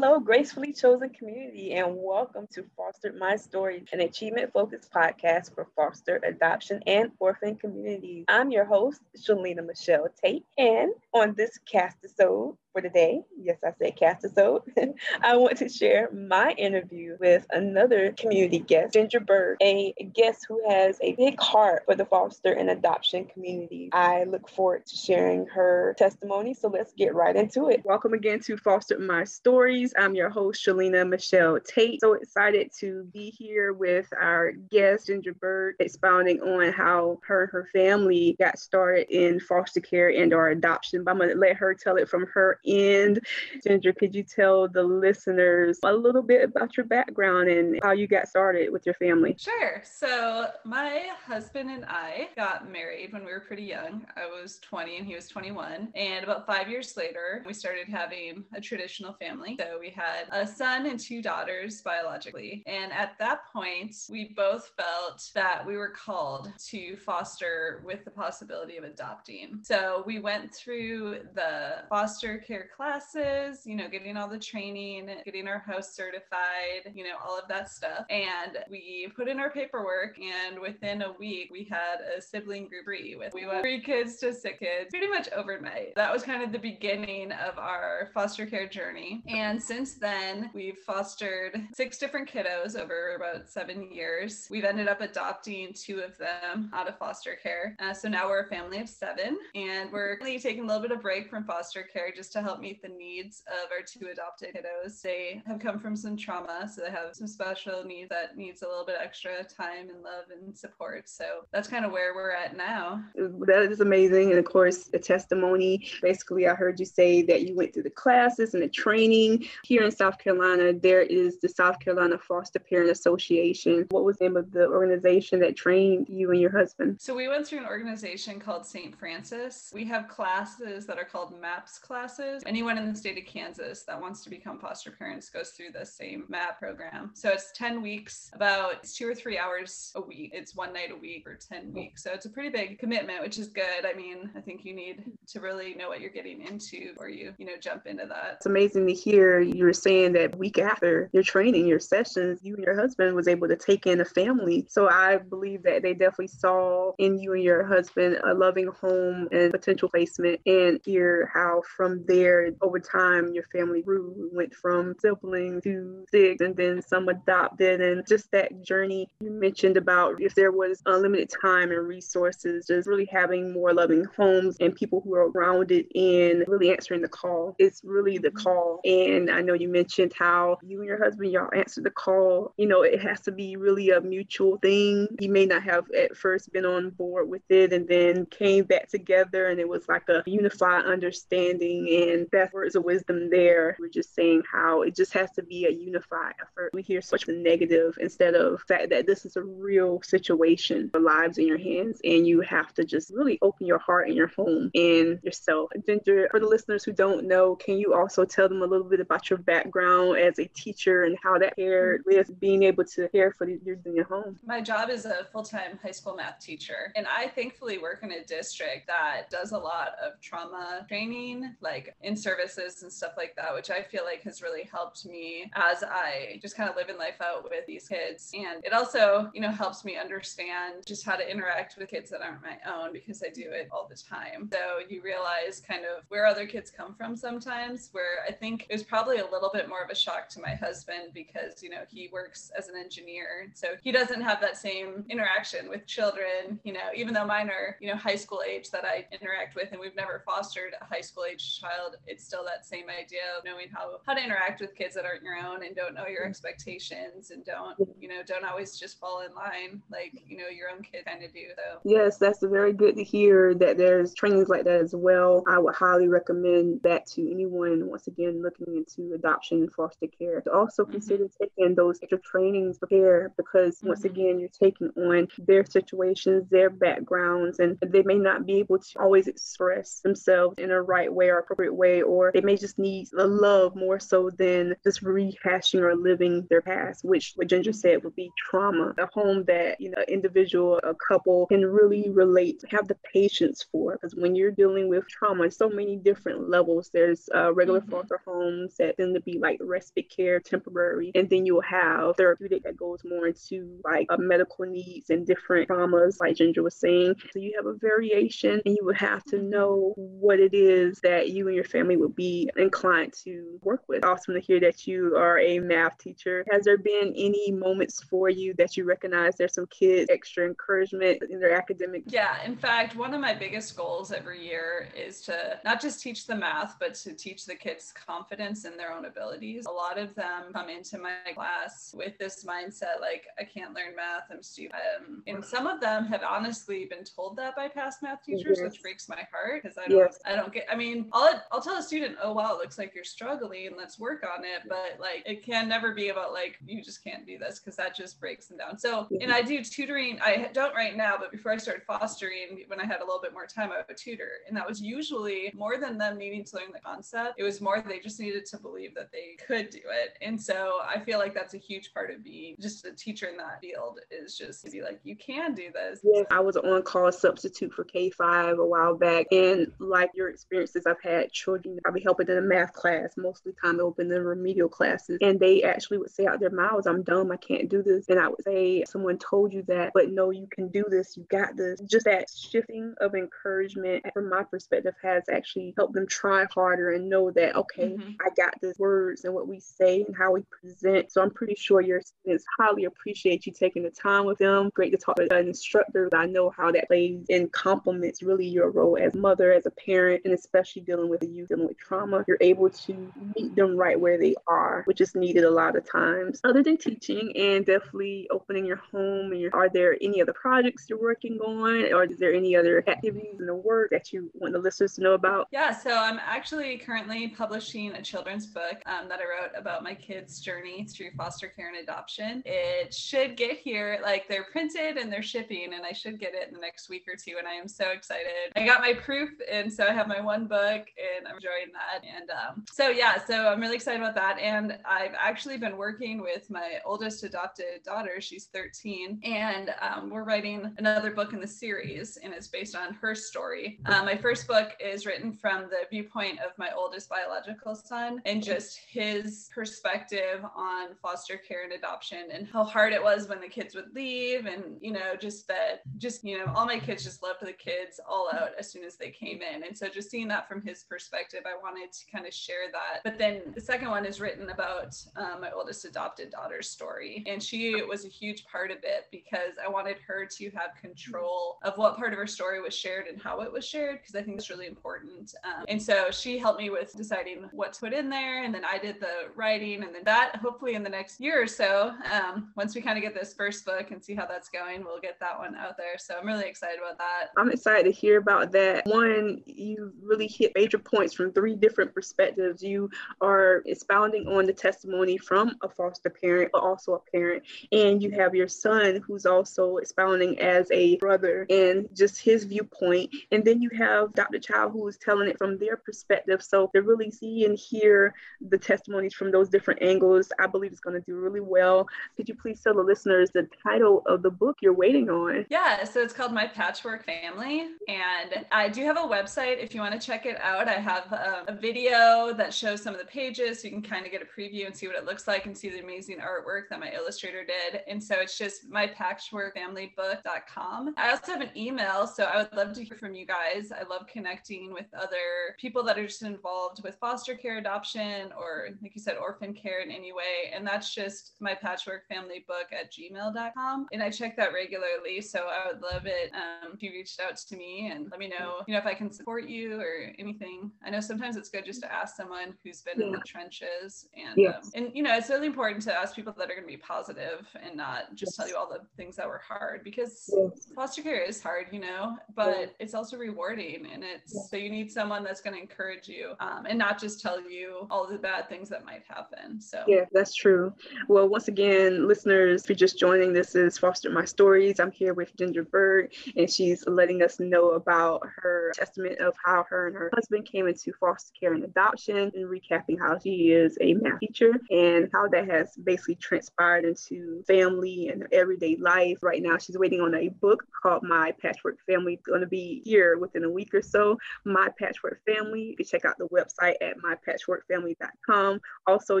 Hello, gracefully chosen community, and welcome to Fostered My Story, an achievement focused podcast for foster, adoption, and orphan communities. I'm your host, Shelena Michelle Tate, and on this cast episode, for today, yes, I said cast episode, I want to share my interview with another community guest, Ginger Baerg, a guest who has a big heart for the foster and adoption community. I look forward to sharing her testimony, so let's get right into it. Welcome again to Foster My Stories. I'm your host, Shelena Michelle Tate. So excited to be here with our guest, Ginger Baerg, expounding on how her and her family got started in foster care and or adoption. But I'm going to let her tell it from her end. Ginger, could you tell the listeners a little bit about your background and how you got started with your family? Sure. So, my husband and I got married when we were pretty young. I was 20 and he was 21. And about five years later, we started having a traditional family. So, we had a son and two daughters biologically. And at that point, we both felt that we were called to foster with the possibility of adopting. So, we went through the foster care classes, you know, getting all the training, getting our house certified, you know, all of that stuff. And we put in our paperwork, and within a week, we had a sibling group three with we went three kids to six kids pretty much overnight. That was kind of the beginning of our foster care journey. And since then, we've fostered six different kiddos over about seven years. We've ended up adopting two of them out of foster care. Uh, so now we're a family of seven, and we're taking a little bit of break from foster care just to help meet the needs of our two adopted kiddos. They have come from some trauma, so they have some special needs that needs a little bit extra time and love and support. So that's kind of where we're at now. That is amazing. And of course, the testimony. Basically, I heard you say that you went through the classes and the training. Here in South Carolina, there is the South Carolina Foster Parent Association. What was the name of the organization that trained you and your husband? So we went through an organization called St. Francis. We have classes that are called MAPS classes classes. Anyone in the state of Kansas that wants to become foster parents goes through the same MAPP program. So it's 10 weeks, about two or three hours a week. It's one night a week for 10 weeks. So it's a pretty big commitment, which is good. I mean, I think you need to really know what you're getting into or you, you know, jump into that. It's amazing to hear you were saying that week after your training, your sessions, you and your husband was able to take in a family. So I believe that they definitely saw in you and your husband a loving home and potential placement and hear how from there over time your family grew went from siblings to six and then some adopted and just that journey you mentioned about if there was unlimited time and resources just really having more loving homes and people who are grounded in really answering the call. It's really the mm-hmm. call. And i know you mentioned how you and your husband y'all answered the call. You know it has to be really a mutual thing. You may not have at first been on board with it and then came back together and it was like a unified understanding and best words of wisdom there. We're just saying how it just has to be a unified effort. We hear so much negative instead of fact that this is a real situation. The lives in your hands, and you have to just really open your heart and your home and yourself. Ginger, for the listeners who don't know, can you also tell them a little bit about your background as a teacher and how that paired with being able to care for the youth in your home? My job is a full-time high school math teacher, and I thankfully work in a district that does a lot of trauma training, like in services and stuff like that, which I feel like has really helped me as I just kind of live living life out with these kids. And it also, you know, helps me understand just how to interact with kids that aren't my own because I do it all the time. So you realize kind of where other kids come from sometimes, where I think it was probably a little bit more of a shock to my husband because, you know, he works as an engineer. So he doesn't have that same interaction with children, you know, even though mine are, you know, high school age that I interact with and we've never fostered a high school age child it's still that same idea of knowing how how to interact with kids that aren't your own and don't know your mm-hmm. expectations and don't you know don't always just fall in line like you know your own kid kind of do though yes that's very good to hear that there's trainings like that as well i would highly recommend that to anyone once again looking into adoption and foster care to also mm-hmm. consider taking those extra trainings prepare because mm-hmm. once again you're taking on their situations their backgrounds and they may not be able to always express themselves in a right way or appropriate way, or they may just need a love more so than just rehashing or living their past, which what Ginger said would be trauma. A home that, you know, individual, a couple can really relate, have the patience for. Because when you're dealing with trauma, so many different levels. There's uh, regular mm-hmm. foster homes that tend to be like respite care, temporary, and then you'll have therapeutic that goes more into like uh, medical needs and different traumas, like Ginger was saying. So you have a variation, and you would have to know what it is that you and your family would be inclined to work with. Awesome to hear that you are a math teacher. Has there been any moments for you that you recognize there's some kids extra encouragement in their academic? Yeah, in fact, one of my biggest goals every year is to not just teach the math, but to teach the kids confidence in their own abilities. A lot of them come into my class with this mindset like, I can't learn math, I'm stupid. Um, and some of them have honestly been told that by past math teachers, yes. which breaks my heart because I don't, yes. I don't get, I mean, I'll, I'll tell a student, oh, wow, it looks like you're struggling, let's work on it. But like, it can never be about like, you just can't do this because that just breaks them down. So, and I do tutoring, I don't right now, but before I started fostering, when I had a little bit more time, I would tutor. And that was usually more than them needing to learn the concept. It was more they just needed to believe that they could do it. And so I feel like that's a huge part of being just a teacher in that field is just to be like, you can do this. Yeah, I was on call substitute for K5 a while back. And like your experiences, I've had children, I'll be helping in a math class, mostly time open in remedial classes. And they actually would say out their mouths, I'm dumb, I can't do this. And I would say, someone told you that, but no, you can do this, you got this. Just that shifting of encouragement from my perspective has actually helped them try harder and know that, okay, mm-hmm. I got this words and what we say and how we present. So I'm pretty sure your students highly appreciate you taking the time with them. Great to talk to an instructor. I know how that plays and complements really your role as mother, as a parent, and especially dealing with the youth dealing with trauma. You're able to meet them right where they are, which is needed a lot of times. Other than teaching and definitely opening your home, and your, are there any other projects you're working on, or is there any other activities in the work that you want the listeners to know about? Yeah, so I'm actually currently publishing a children's book um, that I wrote about my kids' journey through foster care and adoption. It should get here, like they're printed and they're shipping, and I should get it in the next week or two. And I am so excited. I got my proof, and so I have my one book, and I'm enjoying that. And um, so yeah, so I'm really excited about that. And I've actually been working with my oldest adopted daughter. She's 13, and um, we're writing another book in the series, and it's based on her story. Um, my first book is written from the viewpoint of my oldest biological son and just his perspective on foster care and adoption and how hard it was when the kids would leave and you know just that just you know all my kids just loved the kids all out as soon as they came in and so just seeing that from his perspective i wanted to kind of share that. But then the second one is written about um, my oldest adopted daughter's story. And she was a huge part of it because i wanted her to have control of what part of her story was shared and how it was shared because i think it's really important. Um, and so she helped me with deciding what to put in there and then i did the writing and then that hopefully in the next year or so um, once we kind of get this first book and see how that's going we'll get that one out there. So i'm really excited about that. I'm excited to hear about that. One you really hit major points from three different perspectives. You are expounding on the testimony from a foster parent but also a parent. And you have your son who's also expounding as a brother and just his viewpoint. And then you have dr child who is telling it from their perspective. So to really see and hear the testimonies from those different angles. I believe it's going to do really well. Could you please tell the listeners the title of the book you're waiting on? Yeah so it's called my patchwork family. And i do have a website if you want to check it out. I have a, video that shows some of the pages so you can kind of get a preview and see what it looks like and see the amazing artwork that my illustrator did. And so it's just my patchworkfamilybook.com i also have an email so i would love to hear from you guys. I love connecting with other people that are just involved with foster care adoption or like you said orphan care in any way. And that's just my patchwork family book at gmail.com and i check that regularly so i would love it um, if you reached out to me and let me know you know if i can support you or anything i know sometimes it's good just to ask someone who's been yeah. in the trenches and yes. um, and you know it's really important to ask people that are going to be positive and not just yes. tell you all the things that were hard because yes. foster care is hard you know but it's also rewarding and it's so you need someone that's going to encourage you um, and not just tell you all the bad things that might happen so yeah that's true well once again listeners if you're just joining this is foster my stories i'm here with ginger Baerg and she's letting us know about her testament of how her and her husband came came into foster care and adoption and recapping how she is a math teacher and how that has basically transpired into family and everyday life. Right now, she's waiting on a book called My Patchwork Family. It's going to be here within a week or so. My Patchwork Family. You can check out the website at mypatchworkfamily.com. Also,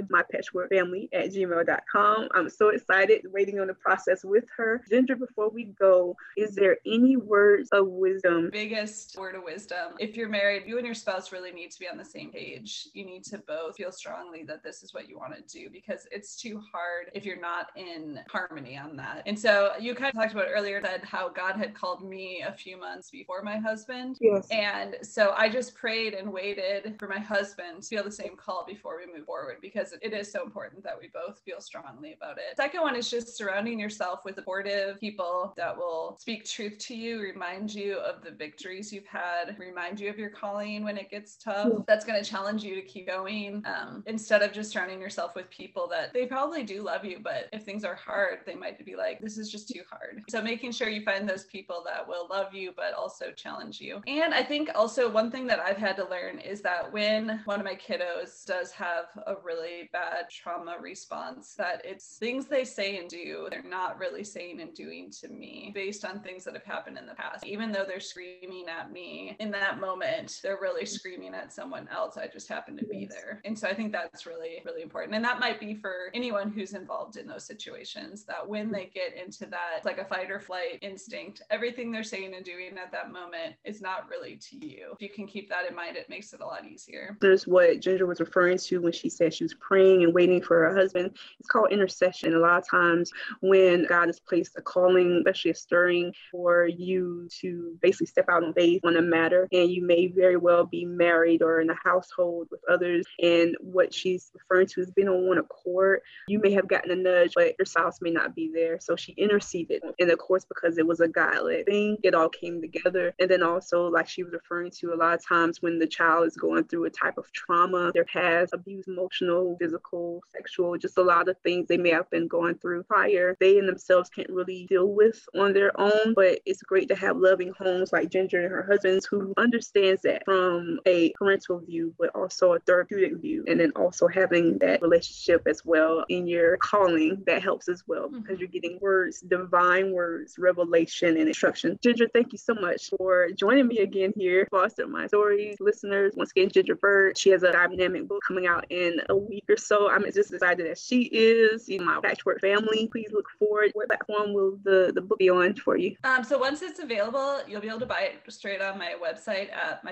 mypatchworkfamily at gmail.com. I'm so excited waiting on the process with her. Ginger, before we go, is there any words of wisdom? Biggest word of wisdom. If you're married, you and your spouse really need to be on the same page. You need to both feel strongly that this is what you want to do because it's too hard if you're not in harmony on that. And so you kind of talked about earlier that how God had called me a few months before my husband. Yes. And so I just prayed and waited for my husband to feel the same call before we move forward because it is so important that we both feel strongly about it. Second one is just surrounding yourself with supportive people that will speak truth to you, remind you of the victories you've had, remind you of your calling when it gets tough. That's going to challenge you to keep going um, instead of just surrounding yourself with people that they probably do love you, but if things are hard, they might be like, this is just too hard. So making sure you find those people that will love you, but also challenge you. And I think also one thing that I've had to learn is that when one of my kiddos does have a really bad trauma response, that it's things they say and do, they're not really saying and doing to me based on things that have happened in the past. Even though they're screaming at me in that moment, they're really screaming at someone else. I just happen to be there. And so I think that's really, really important. And that might be for anyone who's involved in those situations that when mm. they get into that, like a fight or flight instinct, everything they're saying and doing at that moment is not really to you. If you can keep that in mind, it makes it a lot easier. There's what Ginger was referring to when she said she was praying and waiting for her husband. It's called intercession. A lot of times when God has placed a calling, especially a stirring for you to basically step out on faith on a matter, and you may very well be married or in a household with others, and what she's referring to is being on one accord. You may have gotten a nudge, but your spouse may not be there. So she interceded. And of course, because it was a God led thing, it all came together. And then also, like she was referring to, a lot of times when the child is going through a type of trauma, their past abuse, emotional, physical, sexual, just a lot of things they may have been going through prior, they in themselves can't really deal with on their own. But it's great to have loving homes like Ginger and her husbands who understands that from a parental view, but also a therapeutic view. And then also having that relationship as well in your calling that helps as well mm-hmm. because you're getting words, divine words, revelation, and instruction. Ginger, thank you so much for joining me again here. Foster My Stories listeners. Once again, Ginger Baerg. She has a dynamic book coming out in a week or so. I'm just excited that she is in my patchwork family. Please look forward. What platform will the, the book be on for you? Um, so once it's available, you'll be able to buy it straight on my website at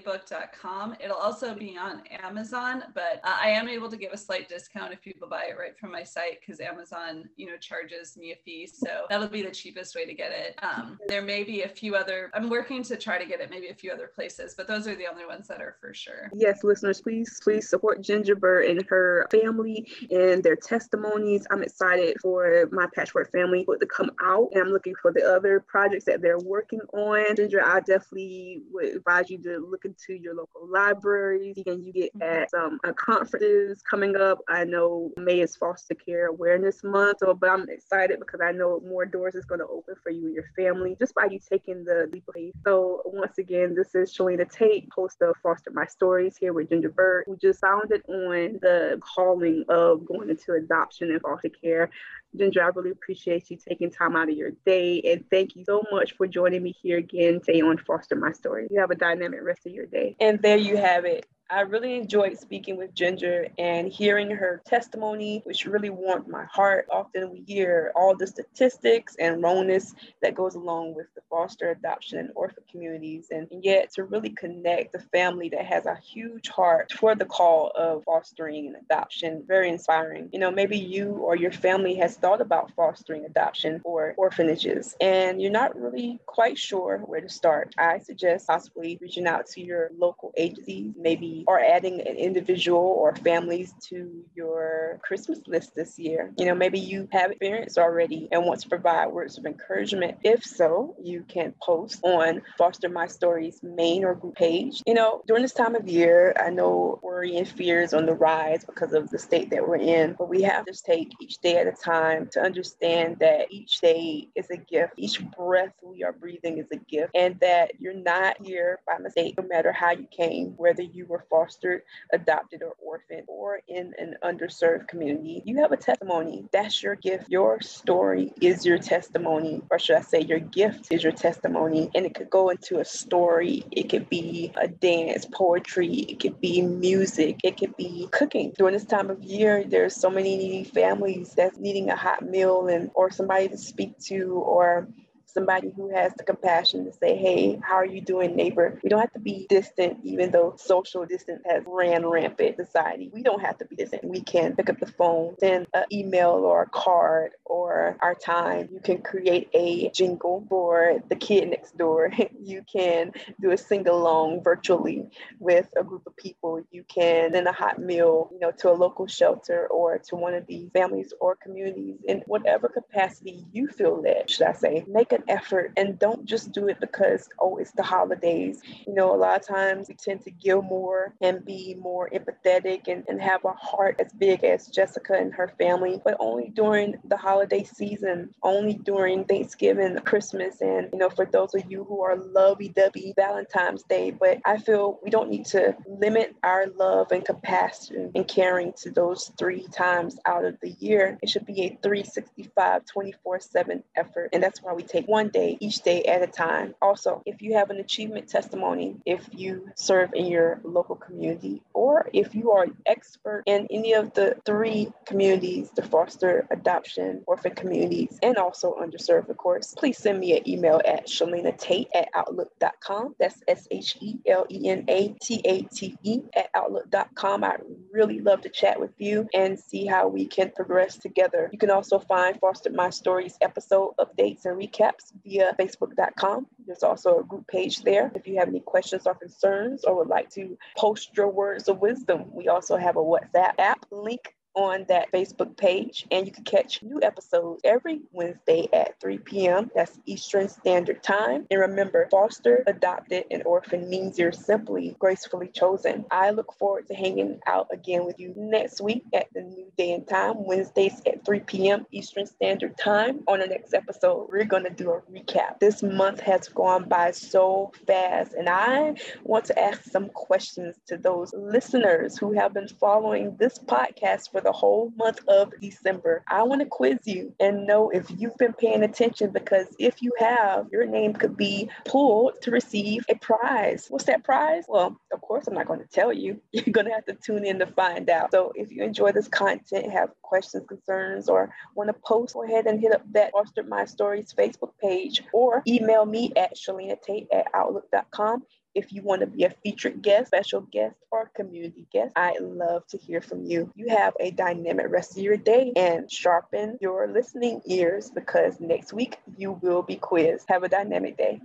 mypatchworkfamilybook.com. It'll also be on Amazon, but uh, I am able to give a slight discount if people buy it right from my site because Amazon, you know, charges me a fee. So that'll be the cheapest way to get it. Um, there may be a few other, I'm working to try to get it maybe a few other places, but those are the only ones that are for sure. Yes, listeners, please, please support Ginger Baerg and her family and their testimonies. I'm excited for my patchwork family to come out and I'm looking for the other projects that they're working on. Ginger, I definitely would advise you to look into your local libraries and you get mm-hmm. at some uh, conferences coming up. I know May is Foster Care Awareness Month, so but I'm excited because I know more doors is going to open for you and your family just by you taking the leap of faith. So once again, this is Shelena Tate, host of Foster My Stories here with Ginger Baerg, who just founded on the calling of going into adoption and foster care. Ginger, I really appreciate you taking time out of your day. And thank you so much for joining me here again today on Foster My Story. You have a dynamic rest of your day. And there you have it. I really enjoyed speaking with Ginger and hearing her testimony, which really warmed my heart. Often we hear all the statistics and wrongness that goes along with the foster adoption and orphan communities, and yet to really connect the family that has a huge heart for the call of fostering and adoption, very inspiring. You know, maybe you or your family has thought about fostering adoption or orphanages, and you're not really quite sure where to start. I suggest possibly reaching out to your local agencies, maybe or adding an individual or families to your Christmas list this year. You know, maybe you have experience already and want to provide words of encouragement. If so, you can post on Foster My Stories main or group page. You know, during this time of year, I know worry and fear is on the rise because of the state that we're in, but we have to take each day at a time to understand that each day is a gift. Each breath we are breathing is a gift, and that you're not here by mistake, no matter how you came, whether you were fostered, adopted, or orphaned, or in an underserved community. You have a testimony. That's your gift. Your story is your testimony, or should I say, your gift is your testimony. And it could go into a story, it could be a dance, poetry, it could be music, it could be cooking. During this time of year, there's so many needy families that's needing a hot meal and or somebody to speak to or somebody who has the compassion to say, hey, how are you doing, neighbor? We don't have to be distant, even though social distance has ran rampant society. We don't have to be distant. We can pick up the phone, send an email or a card or our time. You can create a jingle for the kid next door. you can do a sing along virtually with a group of people. You can send a hot meal, you know, to a local shelter or to one of these families or communities in whatever capacity you feel led, should I say. Make a an effort and don't just do it because, oh, it's the holidays. You know, a lot of times we tend to give more and be more empathetic and, and have a heart as big as Jessica and her family, but only during the holiday season, only during Thanksgiving, Christmas, and, you know, for those of you who are lovey dovey, Valentine's Day. But I feel we don't need to limit our love and compassion and caring to those three times out of the year. It should be a 365, 24 7 effort. And that's why we take one day, each day at a time. Also, if you have an achievement testimony, if you serve in your local community, or if you are an expert in any of the three communities, the foster, adoption, orphan communities, and also underserved, of course, please send me an email at Shelena Tate at Outlook.com. That's S H E L E N A T A T E at Outlook.com. I really love to chat with you and see how we can progress together. You can also find Foster My Stories episode updates and recaps via facebook.com. There's also a group page there. If you have any questions or concerns or would like to post your words of wisdom, we also have a WhatsApp app link on that Facebook page, and you can catch new episodes every Wednesday at 3 p.m. That's Eastern Standard Time. And remember, foster, adopted, and orphan means you're simply gracefully chosen. I look forward to hanging out again with you next week at the new day and time, Wednesdays at 3 p.m. Eastern Standard Time. On the next episode, we're going to do a recap. This month has gone by so fast, and I want to ask some questions to those listeners who have been following this podcast for for the whole month of December. I want to quiz you and know if you've been paying attention because if you have, your name could be pulled to receive a prize. What's that prize? Well, of course, I'm not going to tell you. You're going to have to tune in to find out. So if you enjoy this content, have questions, concerns, or want to post, go ahead and hit up that Foster My Stories Facebook page or email me at Shelena Tate at Outlook.com if you want to be a featured guest, special guest, or community guest, I'd love to hear from you. You have a dynamic rest of your day and sharpen your listening ears because next week you will be quizzed. Have a dynamic day.